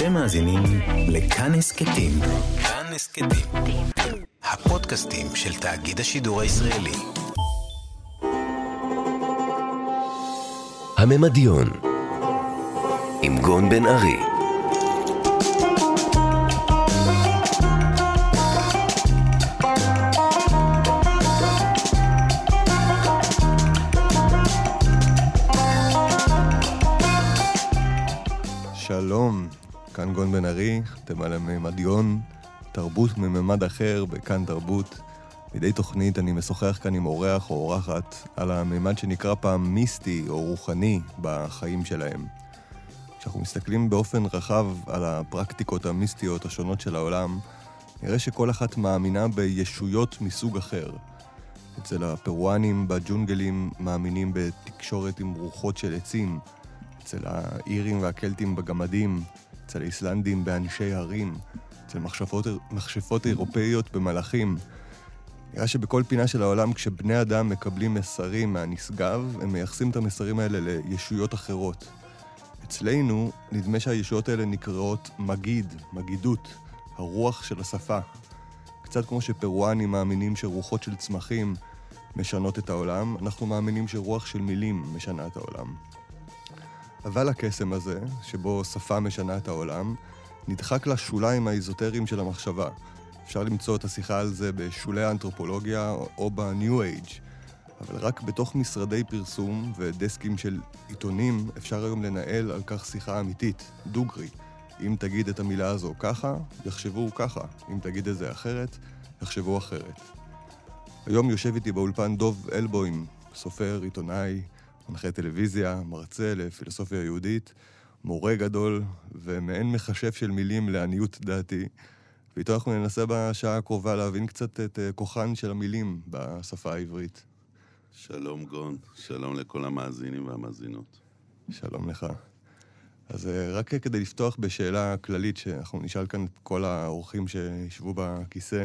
אתם מאזינים לכאן הסכתים. כאן הסכתים. הפודקאסטים של תאגיד השידור הישראלי. הממדיון עם גון בן ארי כאן גון בן ארי, אתם על הממדיון, תרבות מממד אחר בכאן תרבות. מדי תוכנית אני משוחח כאן עם אורח או אורחת על הממד שנקרא פעם מיסטי או רוחני בחיים שלהם. כשאנחנו מסתכלים באופן רחב על הפרקטיקות המיסטיות השונות של העולם, נראה שכל אחת מאמינה בישויות מסוג אחר. אצל הפרואנים בג'ונגלים מאמינים בתקשורת עם רוחות של עצים, אצל האירים והקלטים בגמדים, אצל האיסלנדים באנשי הרים, אצל מכשפות, מכשפות אירופאיות במלאכים. נראה שבכל פינה של העולם, כשבני אדם מקבלים מסרים מהנשגב, הם מייחסים את המסרים האלה לישויות אחרות. אצלנו, נדמה שהישויות האלה נקראות מגיד, מגידות, הרוח של השפה. קצת כמו שפרואנים מאמינים שרוחות של צמחים משנות את העולם, אנחנו מאמינים שרוח של מילים משנה את העולם. אבל הקסם הזה, שבו שפה משנה את העולם, נדחק לשוליים האיזוטריים של המחשבה. אפשר למצוא את השיחה על זה בשולי האנתרופולוגיה או בניו אייג', אבל רק בתוך משרדי פרסום ודסקים של עיתונים אפשר היום לנהל על כך שיחה אמיתית, דוגרי. אם תגיד את המילה הזו ככה, יחשבו ככה. אם תגיד את זה אחרת, יחשבו אחרת. היום יושב איתי באולפן דוב אלבוים, סופר, עיתונאי, מנחה טלוויזיה, מרצה לפילוסופיה יהודית, מורה גדול ומעין מכשף של מילים לעניות דעתי. ואיתו אנחנו ננסה בשעה הקרובה להבין קצת את אה, כוחן של המילים בשפה העברית. שלום גון, שלום לכל המאזינים והמאזינות. שלום לך. אז אה, רק כדי לפתוח בשאלה כללית, שאנחנו נשאל כאן את כל האורחים שישבו בכיסא,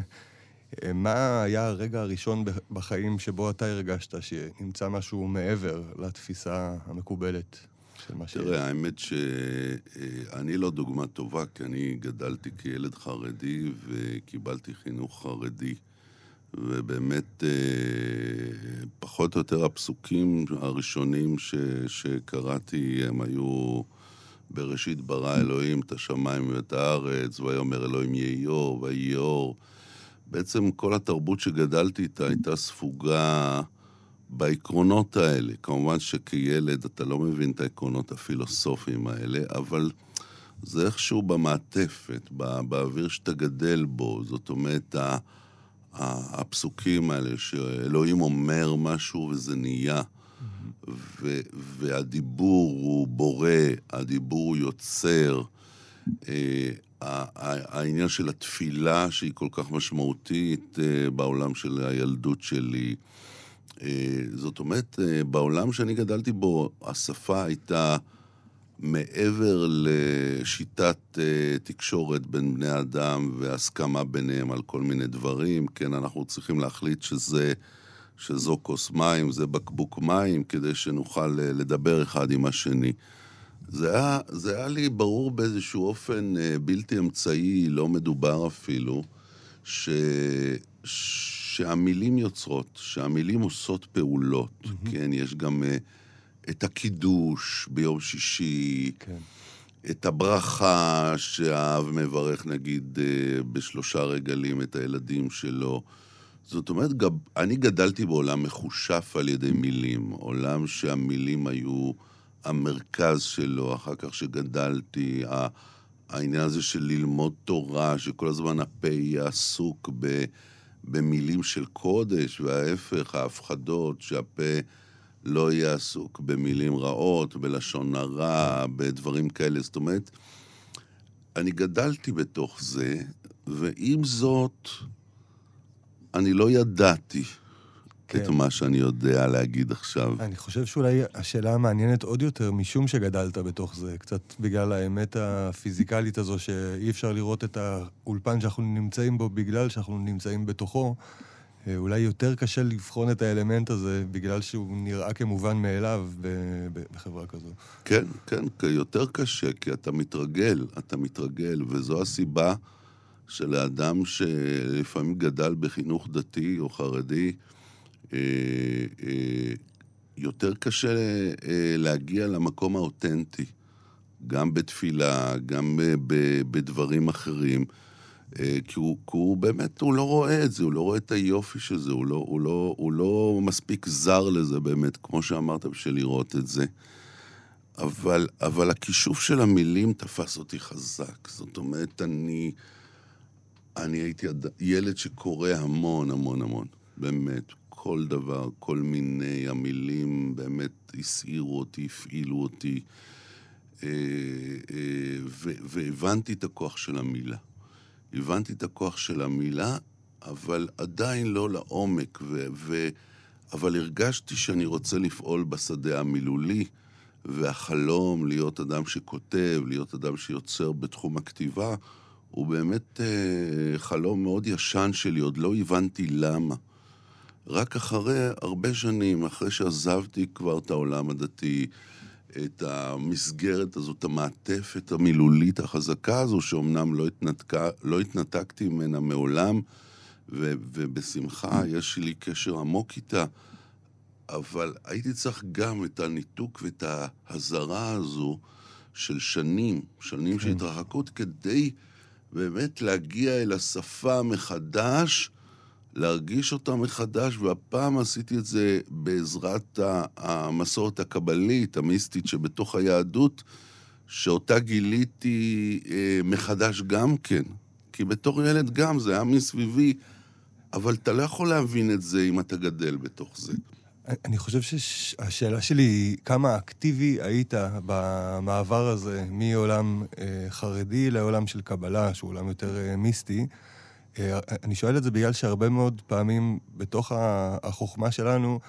מה היה הרגע הראשון בחיים שבו אתה הרגשת שנמצא משהו מעבר לתפיסה המקובלת של מה שיש? תראה, האמת שאני לא דוגמה טובה, כי אני גדלתי כילד חרדי וקיבלתי חינוך חרדי. ובאמת, אה, פחות או יותר הפסוקים הראשונים ש, שקראתי הם היו בראשית ברא אלוהים את השמיים ואת הארץ, ויאמר אלוהים יהי אור, ויהי אור. בעצם כל התרבות שגדלתי איתה הייתה ספוגה בעקרונות האלה. כמובן שכילד אתה לא מבין את העקרונות הפילוסופיים האלה, אבל זה איכשהו במעטפת, באוויר שאתה גדל בו. זאת אומרת, הפסוקים האלה, שאלוהים אומר משהו וזה נהיה. ו- והדיבור הוא בורא, הדיבור הוא יוצר. העניין של התפילה, שהיא כל כך משמעותית אה, בעולם של הילדות שלי. אה, זאת אומרת, אה, בעולם שאני גדלתי בו, השפה הייתה מעבר לשיטת תקשורת בין בני אדם והסכמה ביניהם על כל מיני דברים. כן, אנחנו צריכים להחליט שזה... שזו כוס מים, זה בקבוק מים, כדי שנוכל לדבר אחד עם השני. זה היה, זה היה לי ברור באיזשהו אופן אה, בלתי אמצעי, לא מדובר אפילו, ש, שהמילים יוצרות, שהמילים עושות פעולות. Mm-hmm. כן, יש גם uh, את הקידוש ביום שישי, כן. את הברכה שהאב מברך, נגיד, uh, בשלושה רגלים את הילדים שלו. זאת אומרת, גב, אני גדלתי בעולם מחושף על ידי מילים, עולם שהמילים היו... המרכז שלו, אחר כך שגדלתי, העניין הזה של ללמוד תורה, שכל הזמן הפה יהיה עסוק ב, במילים של קודש, וההפך, ההפחדות, שהפה לא יהיה עסוק במילים רעות, בלשון הרע, בדברים כאלה. זאת אומרת, אני גדלתי בתוך זה, ועם זאת, אני לא ידעתי כן. את מה שאני יודע להגיד עכשיו. אני חושב שאולי השאלה המעניינת עוד יותר, משום שגדלת בתוך זה, קצת בגלל האמת הפיזיקלית הזו, שאי אפשר לראות את האולפן שאנחנו נמצאים בו בגלל שאנחנו נמצאים בתוכו. אה, אולי יותר קשה לבחון את האלמנט הזה בגלל שהוא נראה כמובן מאליו בחברה כזו. כן, כן, יותר קשה, כי אתה מתרגל, אתה מתרגל, וזו הסיבה שלאדם שלפעמים גדל בחינוך דתי או חרדי, יותר קשה להגיע למקום האותנטי, גם בתפילה, גם בדברים אחרים. אה, כי הוא, כי הוא באמת, הוא לא רואה את זה, הוא לא רואה את היופי של זה, הוא לא, הוא לא, הוא לא מספיק זר לזה באמת, כמו שאמרת, בשביל לראות את זה. אבל, אבל הכישוף של המילים תפס אותי חזק. זאת אומרת, אני, אני הייתי ילד שקורא המון, המון, המון. באמת, כל דבר, כל מיני המילים באמת הסעירו אותי, הפעילו אותי, אה, אה, והבנתי את הכוח של המילה. הבנתי את הכוח של המילה, אבל עדיין לא לעומק, ו- ו- אבל הרגשתי שאני רוצה לפעול בשדה המילולי, והחלום להיות אדם שכותב, להיות אדם שיוצר בתחום הכתיבה, הוא באמת אה, חלום מאוד ישן שלי, עוד לא הבנתי למה. רק אחרי הרבה שנים, אחרי שעזבתי כבר את העולם הדתי, את המסגרת הזאת, המעטפת המילולית החזקה הזו, שאומנם לא, התנתקה, לא התנתקתי ממנה מעולם, ו, ובשמחה יש לי קשר עמוק איתה, אבל הייתי צריך גם את הניתוק ואת ההזרה הזו של שנים, שנים של כן. התרחקות, כדי באמת להגיע אל השפה מחדש, להרגיש אותה מחדש, והפעם עשיתי את זה בעזרת המסורת הקבלית, המיסטית שבתוך היהדות, שאותה גיליתי אה, מחדש גם כן. כי בתור ילד גם זה היה מסביבי, אבל אתה לא יכול להבין את זה אם אתה גדל בתוך זה. אני חושב שהשאלה שלי היא כמה אקטיבי היית במעבר הזה מעולם אה, חרדי לעולם של קבלה, שהוא עולם יותר אה, מיסטי. אה, אני שואל את זה בגלל שהרבה מאוד פעמים בתוך החוכמה שלנו,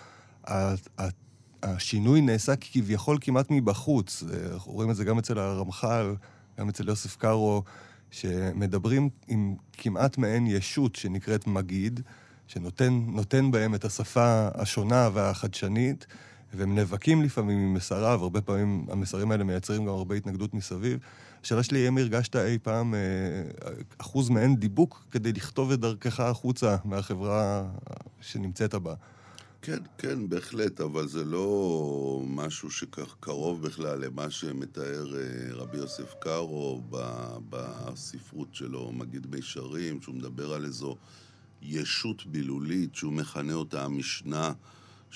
השינוי נעשה כביכול כמעט מבחוץ. אה, אנחנו רואים את זה גם אצל הרמח"ל, גם אצל יוסף קארו, שמדברים עם כמעט מעין ישות שנקראת מגיד, שנותן בהם את השפה השונה והחדשנית, והם נאבקים לפעמים עם מסריו, הרבה פעמים המסרים האלה מייצרים גם הרבה התנגדות מסביב. השאלה שלי, האם הרגשת אי פעם אה, אחוז מעין דיבוק כדי לכתוב את דרכך החוצה מהחברה שנמצאת בה? כן, כן, בהחלט, אבל זה לא משהו שכך קרוב בכלל למה שמתאר אה, רבי יוסף קארו בספרות שלו, מגיד מישרים, שהוא מדבר על איזו ישות בילולית, שהוא מכנה אותה המשנה.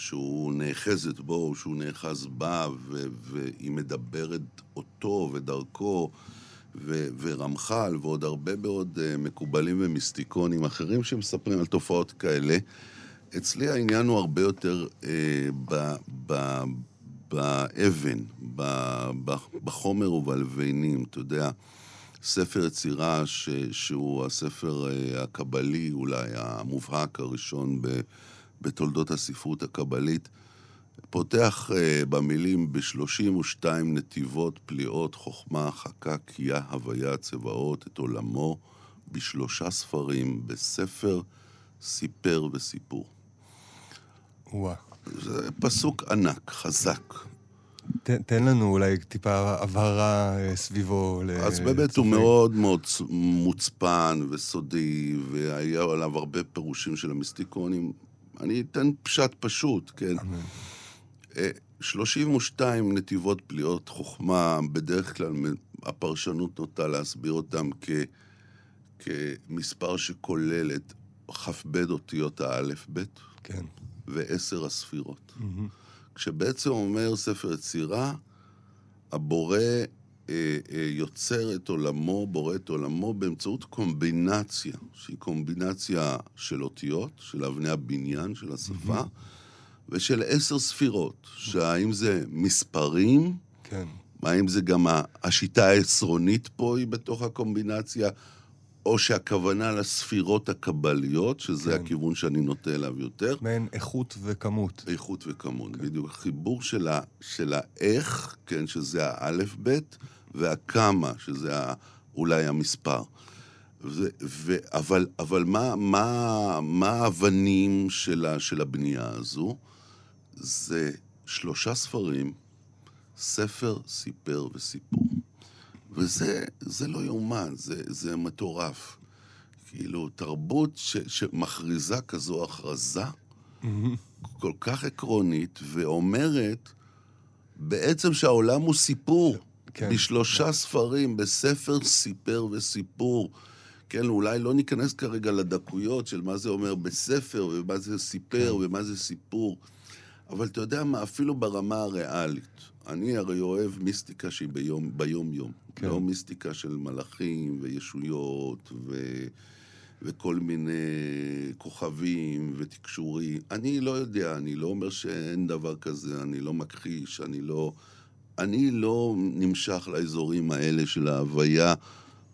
שהוא נאחזת בו, שהוא נאחז בה, ו- והיא מדברת אותו ודרכו, ו- ורמח"ל ועוד הרבה מאוד uh, מקובלים ומיסטיקונים אחרים שמספרים על תופעות כאלה. אצלי העניין הוא הרבה יותר uh, ב- ב- באבן, ב- ב- בחומר ובלבנים, אתה יודע. ספר יצירה ש- שהוא הספר uh, הקבלי אולי המובהק הראשון ב... בתולדות הספרות הקבלית, פותח uh, במילים ב-32 נתיבות, פליאות, חוכמה, חכה, קייה, הוויה, צבאות, את עולמו, בשלושה ספרים, בספר, סיפר וסיפור. וואו. זה פסוק ענק, חזק. ת, תן לנו אולי טיפה הבהרה אה, סביבו. אז באמת הוא מאוד מאוד מוצפן וסודי, והיה עליו הרבה פירושים של המיסטיקונים. אני אתן פשט פשוט, כן? אמן. 32 אה, נתיבות פליאות חוכמה, בדרך כלל הפרשנות נוטה להסביר אותם כ, כמספר שכולל את כ"ב אותיות האלף-בית, כן. ועשר הספירות. Mm-hmm. כשבעצם אומר ספר יצירה, הבורא יוצר את עולמו, בורא את עולמו באמצעות קומבינציה, שהיא קומבינציה של אותיות, של אבני הבניין של השפה, ושל עשר ספירות, שהאם זה מספרים, כן. האם זה גם השיטה העשרונית פה היא בתוך הקומבינציה, או שהכוונה לספירות הקבליות, שזה כן. הכיוון שאני נוטה אליו יותר. מעין איכות וכמות. איכות וכמות, כן. בדיוק. החיבור של, ה, של האיך, כן, שזה האלף-בית, והכמה, שזה אולי המספר. ו, ו, אבל, אבל מה, מה, מה האבנים של, ה, של הבנייה הזו? זה שלושה ספרים, ספר, סיפר וסיפור. וזה זה לא יאומן, זה, זה מטורף. כאילו, תרבות ש, שמכריזה כזו הכרזה כל כך עקרונית, ואומרת בעצם שהעולם הוא סיפור. כן. בשלושה ספרים, בספר סיפר וסיפור. כן, אולי לא ניכנס כרגע לדקויות של מה זה אומר בספר, ומה זה סיפר, כן. ומה זה סיפור. אבל אתה יודע מה, אפילו ברמה הריאלית. אני הרי אוהב מיסטיקה שהיא ביום, ביום-יום. כן. לא מיסטיקה של מלאכים וישויות ו... וכל מיני כוכבים ותקשורים. אני לא יודע, אני לא אומר שאין דבר כזה, אני לא מכחיש, אני לא... אני לא נמשך לאזורים האלה של ההוויה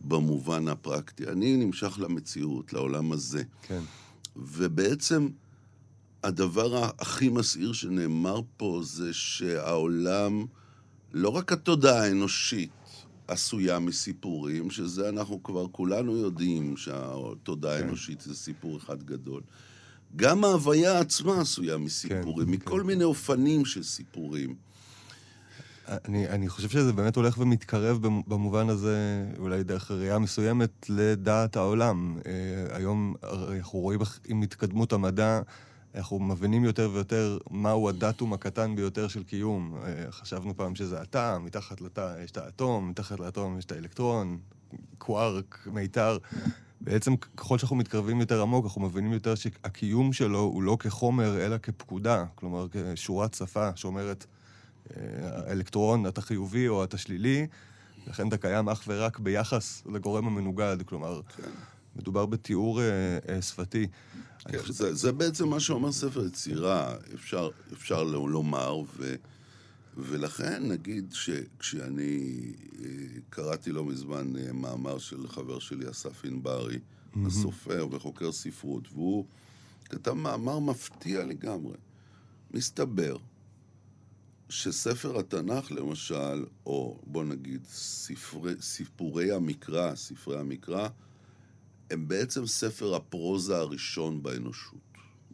במובן הפרקטי. אני נמשך למציאות, לעולם הזה. כן. ובעצם הדבר הכי מסעיר שנאמר פה זה שהעולם, לא רק התודעה האנושית, עשויה מסיפורים, שזה אנחנו כבר כולנו יודעים שהתודעה כן. האנושית זה סיפור אחד גדול. גם ההוויה עצמה עשויה מסיפורים, כן, מכל כן. מיני אופנים של סיפורים. אני, אני חושב שזה באמת הולך ומתקרב במובן הזה, אולי דרך ראייה מסוימת, לדעת העולם. אה, היום אנחנו רואים עם התקדמות המדע, אנחנו מבינים יותר ויותר מהו הדאטום הקטן ביותר של קיום. אה, חשבנו פעם שזה התא, מתחת לתא יש את האטום, מתחת לאטום יש את האלקטרון, קווארק, מיתר. בעצם ככל שאנחנו מתקרבים יותר עמוק, אנחנו מבינים יותר שהקיום שלו הוא לא כחומר, אלא כפקודה. כלומר, כשורת שפה שאומרת, האלקטרון, אתה חיובי או אתה שלילי, לכן אתה קיים אך ורק ביחס לגורם המנוגד. כלומר, כן. מדובר בתיאור אה, אה, שפתי. כן, חושב... זה, זה בעצם מה שאומר ספר יצירה, אפשר, אפשר לומר, ו, ולכן נגיד שכשאני אה, קראתי לא מזמן אה, מאמר של חבר שלי, אסף ענברי, mm-hmm. הסופר וחוקר ספרות, והוא כתב מאמר מפתיע לגמרי. מסתבר שספר התנ"ך, למשל, או בוא נגיד ספרי, סיפורי המקרא, ספרי המקרא, הם בעצם ספר הפרוזה הראשון באנושות.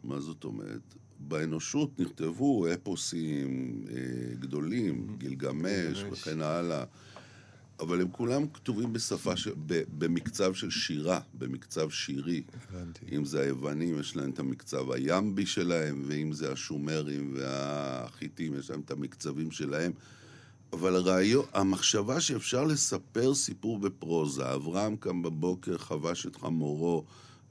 מה זאת אומרת? באנושות נכתבו אפוסים אה, גדולים, mm-hmm. גילגמש וכן הלאה, אבל הם כולם כתובים בשפה, ש... במקצב של שירה, במקצב שירי. הבנתי. אם זה היוונים, יש להם את המקצב הימבי שלהם, ואם זה השומרים והחיטים, יש להם את המקצבים שלהם. אבל הרעיון, המחשבה שאפשר לספר סיפור בפרוזה, אברהם קם בבוקר, חבש את חמורו,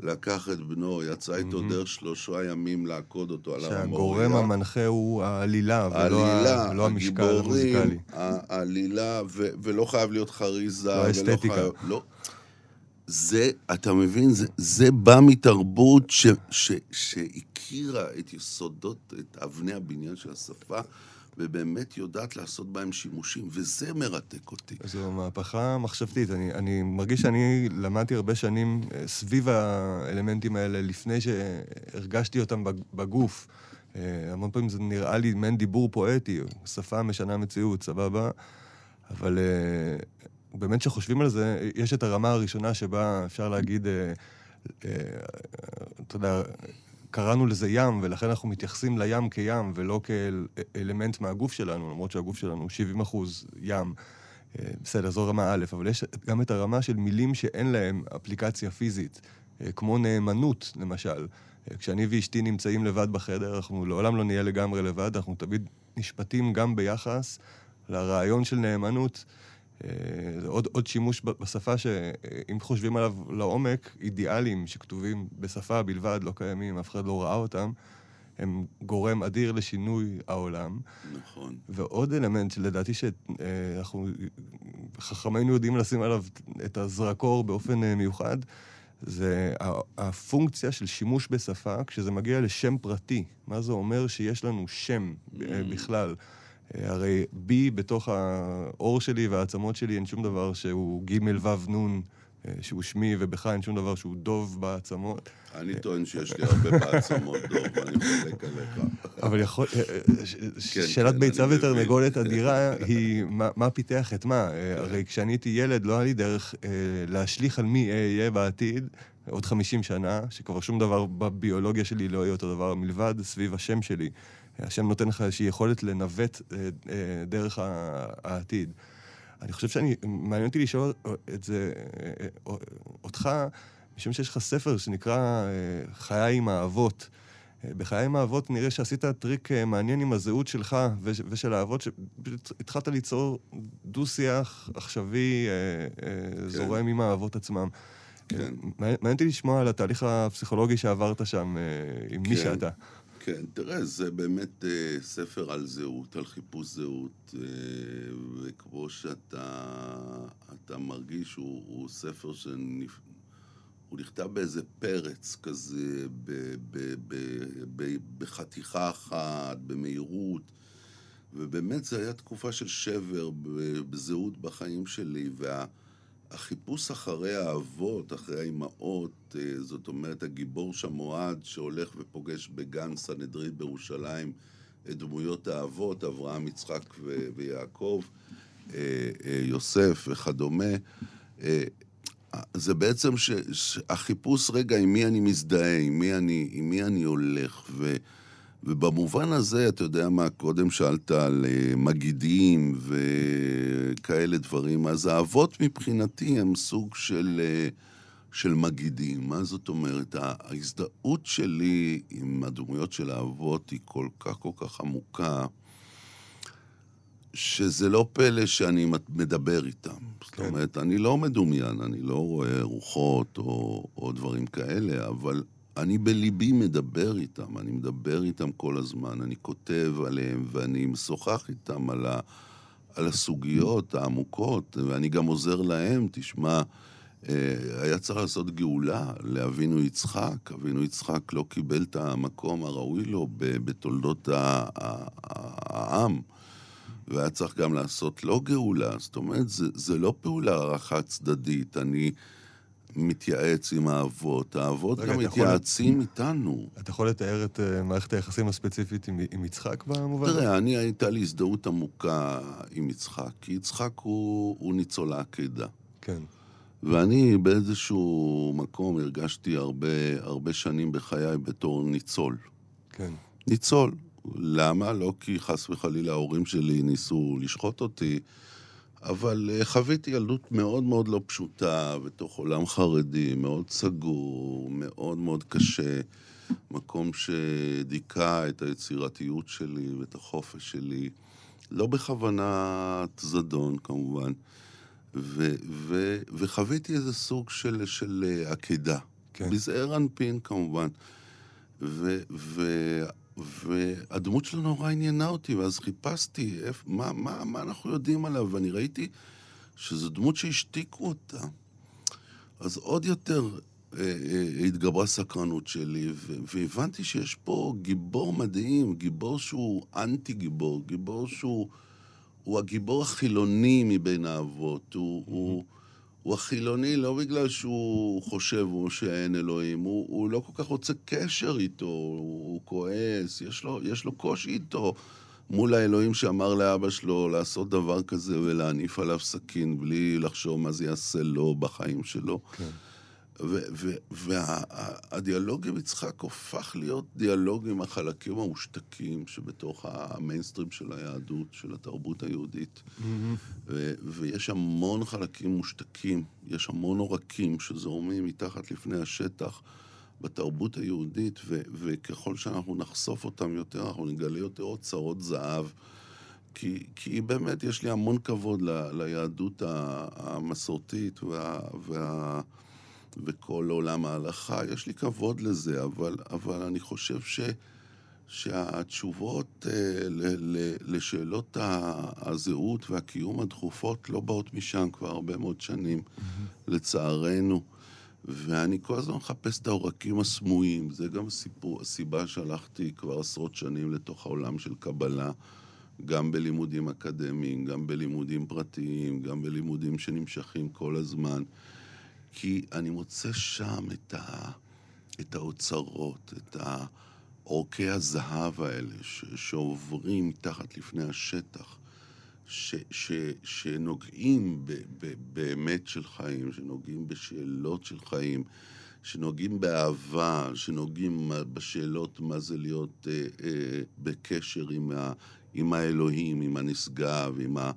לקח את בנו, יצא איתו mm-hmm. דרך שלושה ימים לעקוד אותו על המוריה. שהגורם המנחה הוא העלילה, ולא, העלילה, ולא המשקל המוזיקלי. העלילה, ו- ולא חייב להיות חריזה. לא האסתטיקה. חייב, לא. זה, אתה מבין, זה, זה בא מתרבות ש, ש, שהכירה את יסודות, את אבני הבניין של השפה. ובאמת יודעת לעשות בהם שימושים, וזה מרתק אותי. זו מהפכה מחשבתית. אני, אני מרגיש שאני למדתי הרבה שנים אה, סביב האלמנטים האלה, לפני שהרגשתי אותם בגוף. אה, המון פעמים זה נראה לי מעין דיבור פואטי, שפה משנה מציאות, סבבה? אבל אה, באמת כשחושבים על זה, יש את הרמה הראשונה שבה אפשר להגיד, אתה יודע, קראנו לזה ים, ולכן אנחנו מתייחסים לים כים ולא כאלמנט מהגוף שלנו, למרות שהגוף שלנו הוא 70 אחוז ים. אה, בסדר, זו רמה א', אבל יש גם את הרמה של מילים שאין להם אפליקציה פיזית, אה, כמו נאמנות, למשל. אה, כשאני ואשתי נמצאים לבד בחדר, אנחנו לעולם לא נהיה לגמרי לבד, אנחנו תמיד נשפטים גם ביחס לרעיון של נאמנות. זה עוד, עוד שימוש בשפה שאם חושבים עליו לעומק, אידיאלים שכתובים בשפה בלבד, לא קיימים, אף אחד לא ראה אותם, הם גורם אדיר לשינוי העולם. נכון. ועוד אלמנט שלדעתי שאנחנו, חכמינו יודעים לשים עליו את הזרקור באופן אה, מיוחד, זה הפונקציה של שימוש בשפה כשזה מגיע לשם פרטי. מה זה אומר שיש לנו שם mm. בכלל. הרי בי בתוך העור שלי והעצמות שלי אין שום דבר שהוא ג' ו' נ' אה, שהוא שמי ובך אין שום דבר שהוא דוב בעצמות. אני טוען שיש לי הרבה בעצמות דוב, אני חולק עליך. אבל יכול... אה, כן, שאלת כן, ביצה אני ותרנגולת. אדירה היא מה פיתח את מה. כן. אה, הרי כשאני הייתי ילד לא היה לי דרך אה, להשליך על מי אהיה בעתיד. עוד 50 שנה, שכבר שום דבר בביולוגיה שלי לא יהיה אותו דבר מלבד סביב השם שלי. השם נותן לך איזושהי יכולת לנווט אה, אה, דרך העתיד. אני חושב שאני, מעניין אותי לשאול את זה, אה, אותך, משום שיש לך ספר שנקרא חיי עם האבות. בחיי עם האבות נראה שעשית טריק מעניין עם הזהות שלך וש- ושל האבות, שהתחלת ליצור דו-שיח עכשווי אה, זורם עם האבות עצמם. כן. מעניין אותי לשמוע על התהליך הפסיכולוגי שעברת שם עם מי כן. שאתה. כן, תראה, זה באמת אה, ספר על זהות, על חיפוש זהות, אה, וכמו שאתה אתה מרגיש, הוא, הוא ספר שנפ... נכתב באיזה פרץ כזה, ב, ב, ב, ב, בחתיכה אחת, במהירות, ובאמת זו הייתה תקופה של שבר ב- בזהות בחיים שלי, והחיפוש אחרי האבות, אחרי האימהות, אה, זאת אומרת, הגיבור שמועד שהולך ופוגש בגן סנהדרין בירושלים את דמויות האבות, אברהם, יצחק ו- ויעקב, אה, אה, יוסף וכדומה. אה, זה בעצם שהחיפוש רגע עם מי אני מזדהה, עם מי אני, עם מי אני הולך, ו, ובמובן הזה, אתה יודע מה, קודם שאלת על אה, מגידים וכאלה דברים, אז האבות מבחינתי הם סוג של, אה, של מגידים. מה זאת אומרת? ההזדהות שלי עם הדמויות של האבות היא כל כך כל כך עמוקה. שזה לא פלא שאני מדבר איתם. זאת כן. אומרת, אני לא מדומיין, אני לא רואה רוחות או, או דברים כאלה, אבל אני בליבי מדבר איתם, אני מדבר איתם כל הזמן, אני כותב עליהם ואני משוחח איתם על, ה, על הסוגיות העמוקות, ואני גם עוזר להם, תשמע, אה, היה צריך לעשות גאולה לאבינו יצחק, אבינו יצחק לא קיבל את המקום הראוי לו בתולדות העם. והיה צריך גם לעשות לו גאולה. זאת אומרת, זה, זה לא פעולה חד צדדית. אני מתייעץ עם האבות, האבות רגע, גם אתה יכול- מתייעצים איתנו. אתה יכול לתאר את אה, מערכת היחסים הספציפית עם, עם יצחק במובן הזה? תראה, אני הייתה לי הזדהות עמוקה עם יצחק, כי יצחק הוא, הוא ניצול העקדה. כן. ואני באיזשהו מקום הרגשתי הרבה, הרבה שנים בחיי בתור ניצול. כן. ניצול. למה? לא כי חס וחלילה ההורים שלי ניסו לשחוט אותי, אבל אה, חוויתי ילדות מאוד מאוד לא פשוטה, בתוך עולם חרדי, מאוד סגור, מאוד מאוד קשה. מקום שדיכא את היצירתיות שלי ואת החופש שלי, לא בכוונת זדון כמובן. ו- ו- וחוויתי איזה סוג של, של אה, עקדה. כן. בזעיר אנפין כמובן. ו- ו- והדמות שלו נורא עניינה אותי, ואז חיפשתי איפ, מה, מה, מה אנחנו יודעים עליו, ואני ראיתי שזו דמות שהשתיקו אותה. אז עוד יותר אה, אה, התגברה סקרנות שלי, ו- והבנתי שיש פה גיבור מדהים, גיבור שהוא אנטי גיבור, שהוא הוא הגיבור החילוני מבין האבות. הוא, הוא, הוא החילוני לא בגלל שהוא חושב או שאין אלוהים, הוא, הוא לא כל כך רוצה קשר איתו, הוא, הוא כועס, יש לו, יש לו קושי איתו מול האלוהים שאמר לאבא שלו לעשות דבר כזה ולהניף עליו סכין בלי לחשוב מה זה יעשה לו בחיים שלו. כן. והדיאלוג עם יצחק הופך להיות דיאלוג עם החלקים המושתקים שבתוך המיינסטרים של היהדות, של התרבות היהודית. ו- ויש המון חלקים מושתקים, יש המון עורקים שזורמים מתחת לפני השטח בתרבות היהודית, וככל שאנחנו נחשוף אותם יותר, אנחנו נגלה יותר אוצרות זהב. כי, כי באמת יש לי המון כבוד ל, ליהדות המסורתית וה, וה, וכל עולם ההלכה, יש לי כבוד לזה, אבל, אבל אני חושב ש, שהתשובות אה, ל, ל, לשאלות הזהות והקיום הדחופות לא באות משם כבר הרבה מאוד שנים, לצערנו. ואני כל הזמן מחפש את העורקים הסמויים. זה גם סיפור, הסיבה שהלכתי כבר עשרות שנים לתוך העולם של קבלה, גם בלימודים אקדמיים, גם בלימודים פרטיים, גם בלימודים שנמשכים כל הזמן. כי אני מוצא שם את, ה, את האוצרות, את עורקי הזהב האלה ש, שעוברים מתחת לפני השטח, ש, ש, שנוגעים ב, ב, באמת של חיים, שנוגעים בשאלות של חיים, שנוגעים באהבה, שנוגעים בשאלות מה זה להיות אה, אה, בקשר עם, ה, עם האלוהים, עם הנשגב, עם ה...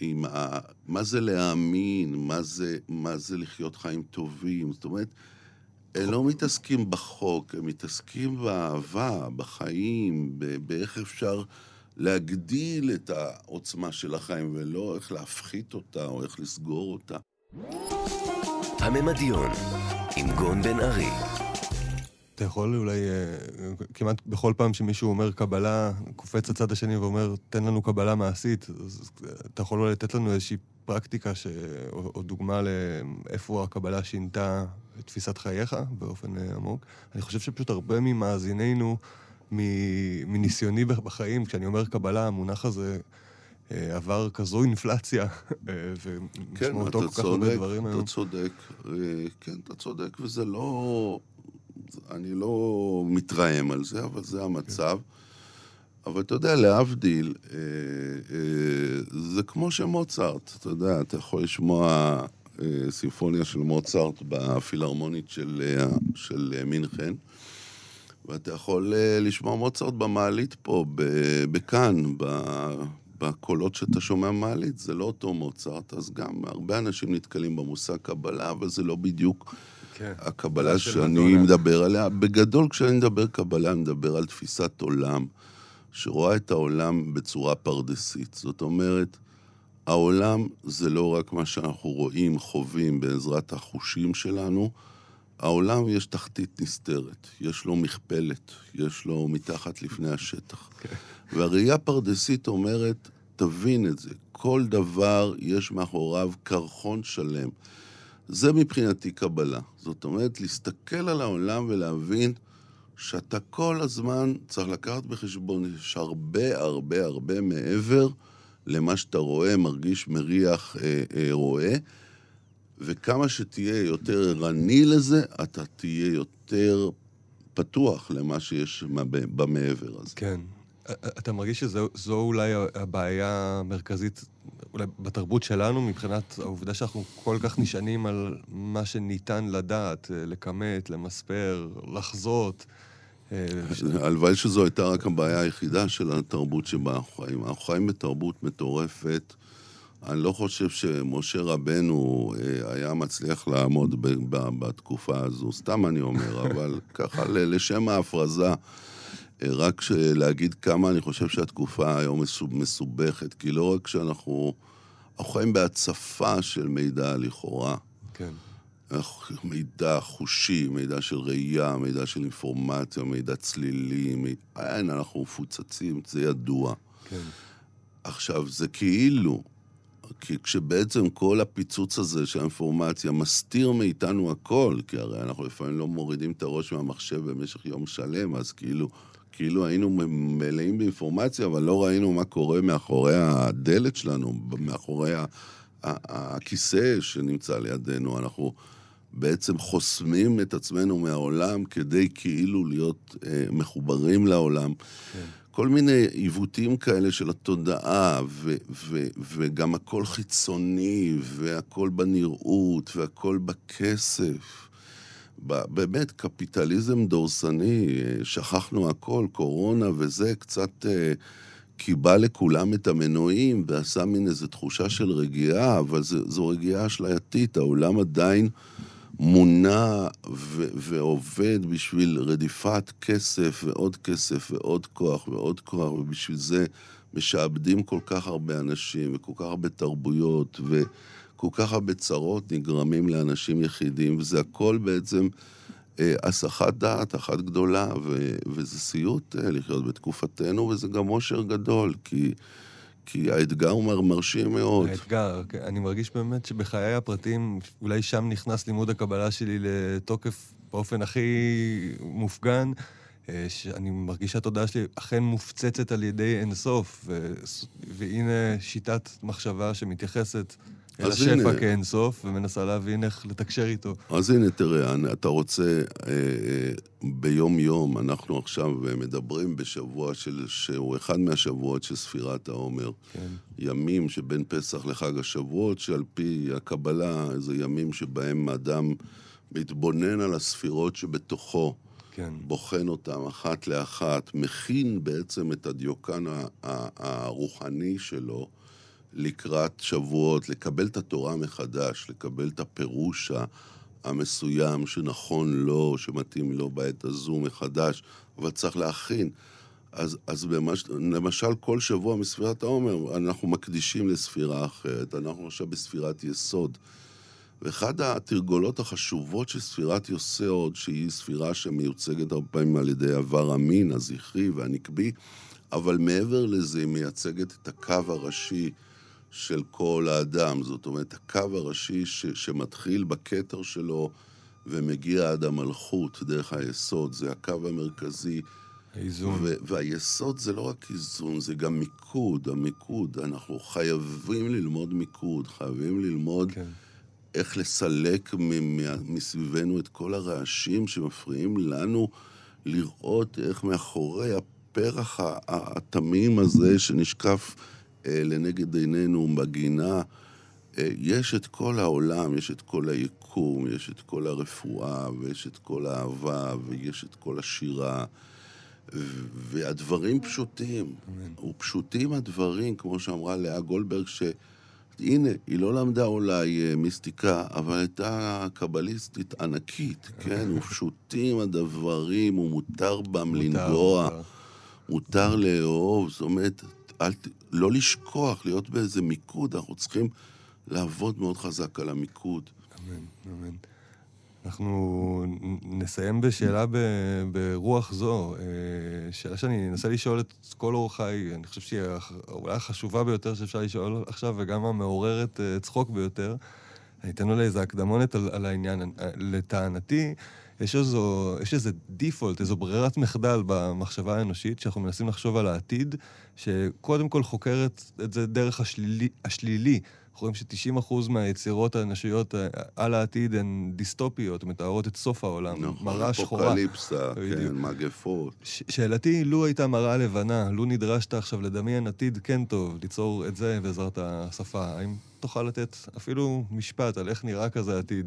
עם ה... מה זה להאמין, מה זה, מה זה לחיות חיים טובים. זאת אומרת, הם לא מתעסקים בחוק, הם מתעסקים באהבה, בחיים, באיך אפשר להגדיל את העוצמה של החיים, ולא איך להפחית אותה או איך לסגור אותה. הממדיון, עם גון בן ארי. אתה יכול אולי, אה, כמעט בכל פעם שמישהו אומר קבלה, קופץ הצד השני ואומר, תן לנו קבלה מעשית, אז אתה יכול אולי לתת לנו איזושהי פרקטיקה ש... או, או דוגמה לאיפה הקבלה שינתה את תפיסת חייך באופן אה, עמוק. אני חושב שפשוט הרבה ממאזיננו, מניסיוני בחיים, כשאני אומר קבלה, המונח הזה אה, עבר כזו אינפלציה, ומשמעותו כן, כל כך הרבה דברים היום. כן, אתה צודק, כן, אתה צודק, וזה לא... אני לא מתרעם על זה, אבל זה המצב. אבל אתה יודע, להבדיל, אה, אה, זה כמו שמוצרט, אתה יודע, אתה יכול לשמוע אה, סימפוניה של מוצרט בפילהרמונית של, של מינכן, ואתה יכול לשמוע מוצרט במעלית פה, בכאן, בקולות שאתה שומע מעלית, זה לא אותו מוצרט, אז גם הרבה אנשים נתקלים במושג קבלה, אבל זה לא בדיוק... כן. הקבלה שאני מדבר עליה. בגדול, כשאני מדבר קבלה, אני מדבר על תפיסת עולם, שרואה את העולם בצורה פרדסית. זאת אומרת, העולם זה לא רק מה שאנחנו רואים, חווים בעזרת החושים שלנו, העולם יש תחתית נסתרת, יש לו מכפלת, יש לו מתחת לפני השטח. Okay. כן. והראייה פרדסית אומרת, תבין את זה, כל דבר יש מאחוריו קרחון שלם. זה מבחינתי קבלה. זאת אומרת, להסתכל על העולם ולהבין שאתה כל הזמן צריך לקחת בחשבון, יש הרבה הרבה הרבה מעבר למה שאתה רואה, מרגיש, מריח, אה, אה, רואה, וכמה שתהיה יותר ערני לזה, אתה תהיה יותר פתוח למה שיש במעבר הזה. כן. אתה מרגיש שזו אולי הבעיה המרכזית אולי בתרבות שלנו, מבחינת העובדה שאנחנו כל כך נשענים על מה שניתן לדעת, אה, לכמת, למספר, לחזות. אה, הלוואי שזו הייתה רק הבעיה היחידה של התרבות שבה אנחנו חיים. אנחנו חיים בתרבות מטורפת. אני לא חושב שמשה רבנו אה, היה מצליח לעמוד בתקופה הזו, סתם אני אומר, אבל ככה לשם ההפרזה. רק להגיד כמה אני חושב שהתקופה היום מסובכת, כי לא רק שאנחנו... אנחנו חיים בהצפה של מידע לכאורה. כן. מידע חושי, מידע של ראייה, מידע של אינפורמציה, מידע צלילי, מ... אין, אנחנו מפוצצים, זה ידוע. כן. עכשיו, זה כאילו, כי כשבעצם כל הפיצוץ הזה של האינפורמציה מסתיר מאיתנו הכל, כי הרי אנחנו לפעמים לא מורידים את הראש מהמחשב במשך יום שלם, אז כאילו כאילו היינו מלאים באינפורמציה, אבל לא ראינו מה קורה מאחורי הדלת שלנו, מאחורי הכיסא שנמצא לידינו. אנחנו בעצם חוסמים את עצמנו מהעולם כדי כאילו להיות אה, מחוברים לעולם. כן. כל מיני עיוותים כאלה של התודעה, ו- ו- וגם הכל חיצוני, והכל בנראות, והכל בכסף. באמת, קפיטליזם דורסני, שכחנו הכל, קורונה וזה, קצת אה, קיבע לכולם את המנועים ועשה מין איזו תחושה של רגיעה, אבל זה, זו רגיעה אשלייתית, העולם עדיין מונע ו- ועובד בשביל רדיפת כסף ועוד כסף ועוד כוח ועוד כוח, ובשביל זה משעבדים כל כך הרבה אנשים וכל כך הרבה תרבויות, ו... כל כך הרבה צרות נגרמים לאנשים יחידים, וזה הכל בעצם אה, הסחת דעת אחת גדולה, ו, וזה סיוט אה, לחיות בתקופתנו, וזה גם אושר גדול, כי... כי האתגר הוא מרשים מאוד. האתגר, כן. אני מרגיש באמת שבחיי הפרטיים, אולי שם נכנס לימוד הקבלה שלי לתוקף באופן הכי מופגן. אה, שאני מרגיש שהתודעה שלי אכן מופצצת על ידי אינסוף, ו... והנה שיטת מחשבה שמתייחסת אל השפע כאינסוף, ומנסה להבין איך לתקשר איתו. אז הנה, תראה, אתה רוצה, אה, אה, ביום-יום, אנחנו עכשיו מדברים בשבוע של, שהוא אחד מהשבועות של ספירת העומר. כן. ימים שבין פסח לחג השבועות, שעל פי הקבלה, זה ימים שבהם אדם מתבונן על הספירות שבתוכו. כן. בוחן אותם אחת לאחת, מכין בעצם את הדיוקן הרוחני שלו לקראת שבועות, לקבל את התורה מחדש, לקבל את הפירוש המסוים שנכון לו, שמתאים לו בעת הזו מחדש, אבל צריך להכין. אז, אז במש, למשל, כל שבוע מספירת העומר אנחנו מקדישים לספירה אחרת. אנחנו עכשיו בספירת יסוד. ואחד התרגולות החשובות של ספירת יוסוד, שהיא ספירה שמיוצגת הרבה פעמים על ידי עבר המין, הזכרי והנקבי, אבל מעבר לזה היא מייצגת את הקו הראשי של כל האדם. זאת אומרת, הקו הראשי ש, שמתחיל בכתר שלו ומגיע עד המלכות דרך היסוד, זה הקו המרכזי. האיזון. והיסוד זה לא רק איזון, זה גם מיקוד, המיקוד. אנחנו חייבים ללמוד מיקוד, חייבים ללמוד... כן. איך לסלק מסביבנו את כל הרעשים שמפריעים לנו לראות איך מאחורי הפרח התמים הזה שנשקף לנגד עינינו בגינה, אה, יש את כל העולם, יש את כל היקום, יש את כל הרפואה, ויש את כל האהבה, ויש את כל השירה. והדברים פשוטים, ופשוטים הדברים, כמו שאמרה לאה גולדברג, ש... הנה, היא לא למדה אולי אה, מיסטיקה, אבל הייתה קבליסטית ענקית, כן? ופשוטים הדברים, ומותר בם לנגוע, מותר לאהוב, זאת אומרת, אל, לא לשכוח, להיות באיזה מיקוד, אנחנו צריכים לעבוד מאוד חזק על המיקוד. אמן, אמן. אנחנו נסיים בשאלה ברוח זו, אה, שאלה שאני אנסה לשאול את כל אורחיי, אני חושב שהיא אולי החשובה ביותר שאפשר לשאול עכשיו, וגם המעוררת אה, צחוק ביותר. אני אתן אולי איזה הקדמונת על, על העניין. אה, לטענתי, יש, איזו, יש איזה דיפולט, איזו ברירת מחדל במחשבה האנושית, שאנחנו מנסים לחשוב על העתיד, שקודם כל חוקרת את זה דרך השלילי. השלילי. אנחנו רואים ש-90% מהיצירות האנושיות אה, על העתיד הן דיסטופיות, מתארות את סוף העולם, נכון, מראה שחורה. אפוקליפסה, כן, מגפות. ש- שאלתי, לו הייתה מראה לבנה, לו נדרשת עכשיו לדמיין עתיד כן טוב, ליצור את זה בעזרת השפה, האם תוכל לתת אפילו משפט על איך נראה כזה עתיד?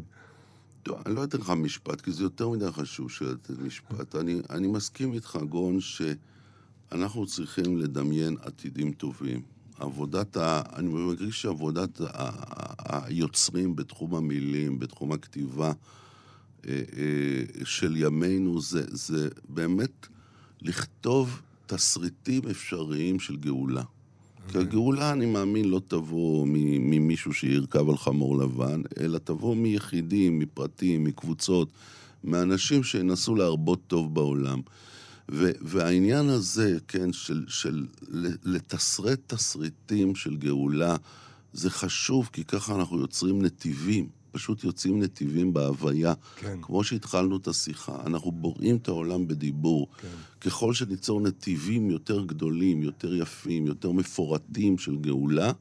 טוב, אני לא אתן לך משפט, כי זה יותר מדי חשוב שלתת משפט. אני, אני מסכים איתך, גון, שאנחנו צריכים לדמיין עתידים טובים. עבודת ה... אני מרגיש שעבודת ה... היוצרים בתחום המילים, בתחום הכתיבה אה, אה, של ימינו, זה, זה באמת לכתוב תסריטים אפשריים של גאולה. כי הגאולה, אני מאמין, לא תבוא ממישהו שירכב על חמור לבן, אלא תבוא מיחידים, מפרטים, מקבוצות, מאנשים שינסו להרבות טוב בעולם. ו- והעניין הזה, כן, של, של לתסרט תסריטים של גאולה, זה חשוב, כי ככה אנחנו יוצרים נתיבים. פשוט יוצאים נתיבים בהוויה. כן. כמו שהתחלנו את השיחה, אנחנו בוראים את העולם בדיבור. כן. ככל שניצור נתיבים יותר גדולים, יותר יפים, יותר מפורטים של גאולה,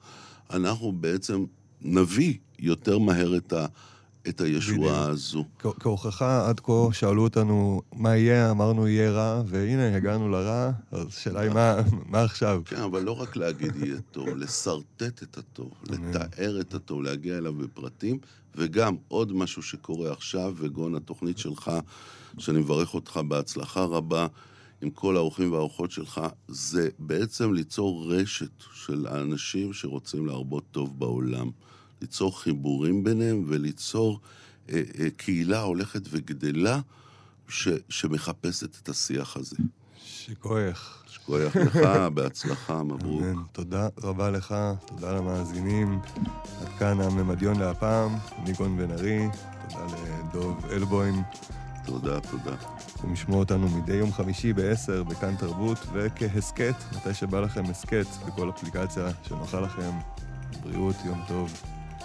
אנחנו בעצם נביא יותר מהר את ה... את הישועה הזו. כהוכחה, עד כה שאלו אותנו מה יהיה, אמרנו יהיה רע, והנה, הגענו לרע, אז השאלה היא מה, מה עכשיו? כן, אבל לא רק להגיד יהיה טוב, לשרטט את הטוב, לתאר את הטוב, להגיע אליו בפרטים, וגם עוד משהו שקורה עכשיו, וגון, התוכנית שלך, שאני מברך אותך בהצלחה רבה, עם כל האורחים והאורחות שלך, זה בעצם ליצור רשת של האנשים שרוצים להרבות טוב בעולם. ליצור חיבורים ביניהם וליצור אה, אה, קהילה הולכת וגדלה ש, שמחפשת את השיח הזה. שכוייך. שכוייך לך, בהצלחה, מברוק. אמן. תודה רבה לך, תודה למאזינים. עד כאן הממדיון להפעם, ניגון בן ארי, תודה לדוב אלבוים. תודה, תודה. אתם לשמוע אותנו מדי יום חמישי ב-10 בכאן תרבות, וכהסכת, מתי שבא לכם הסכת בכל אפליקציה שנוחה לכם. בריאות, יום טוב.